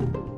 you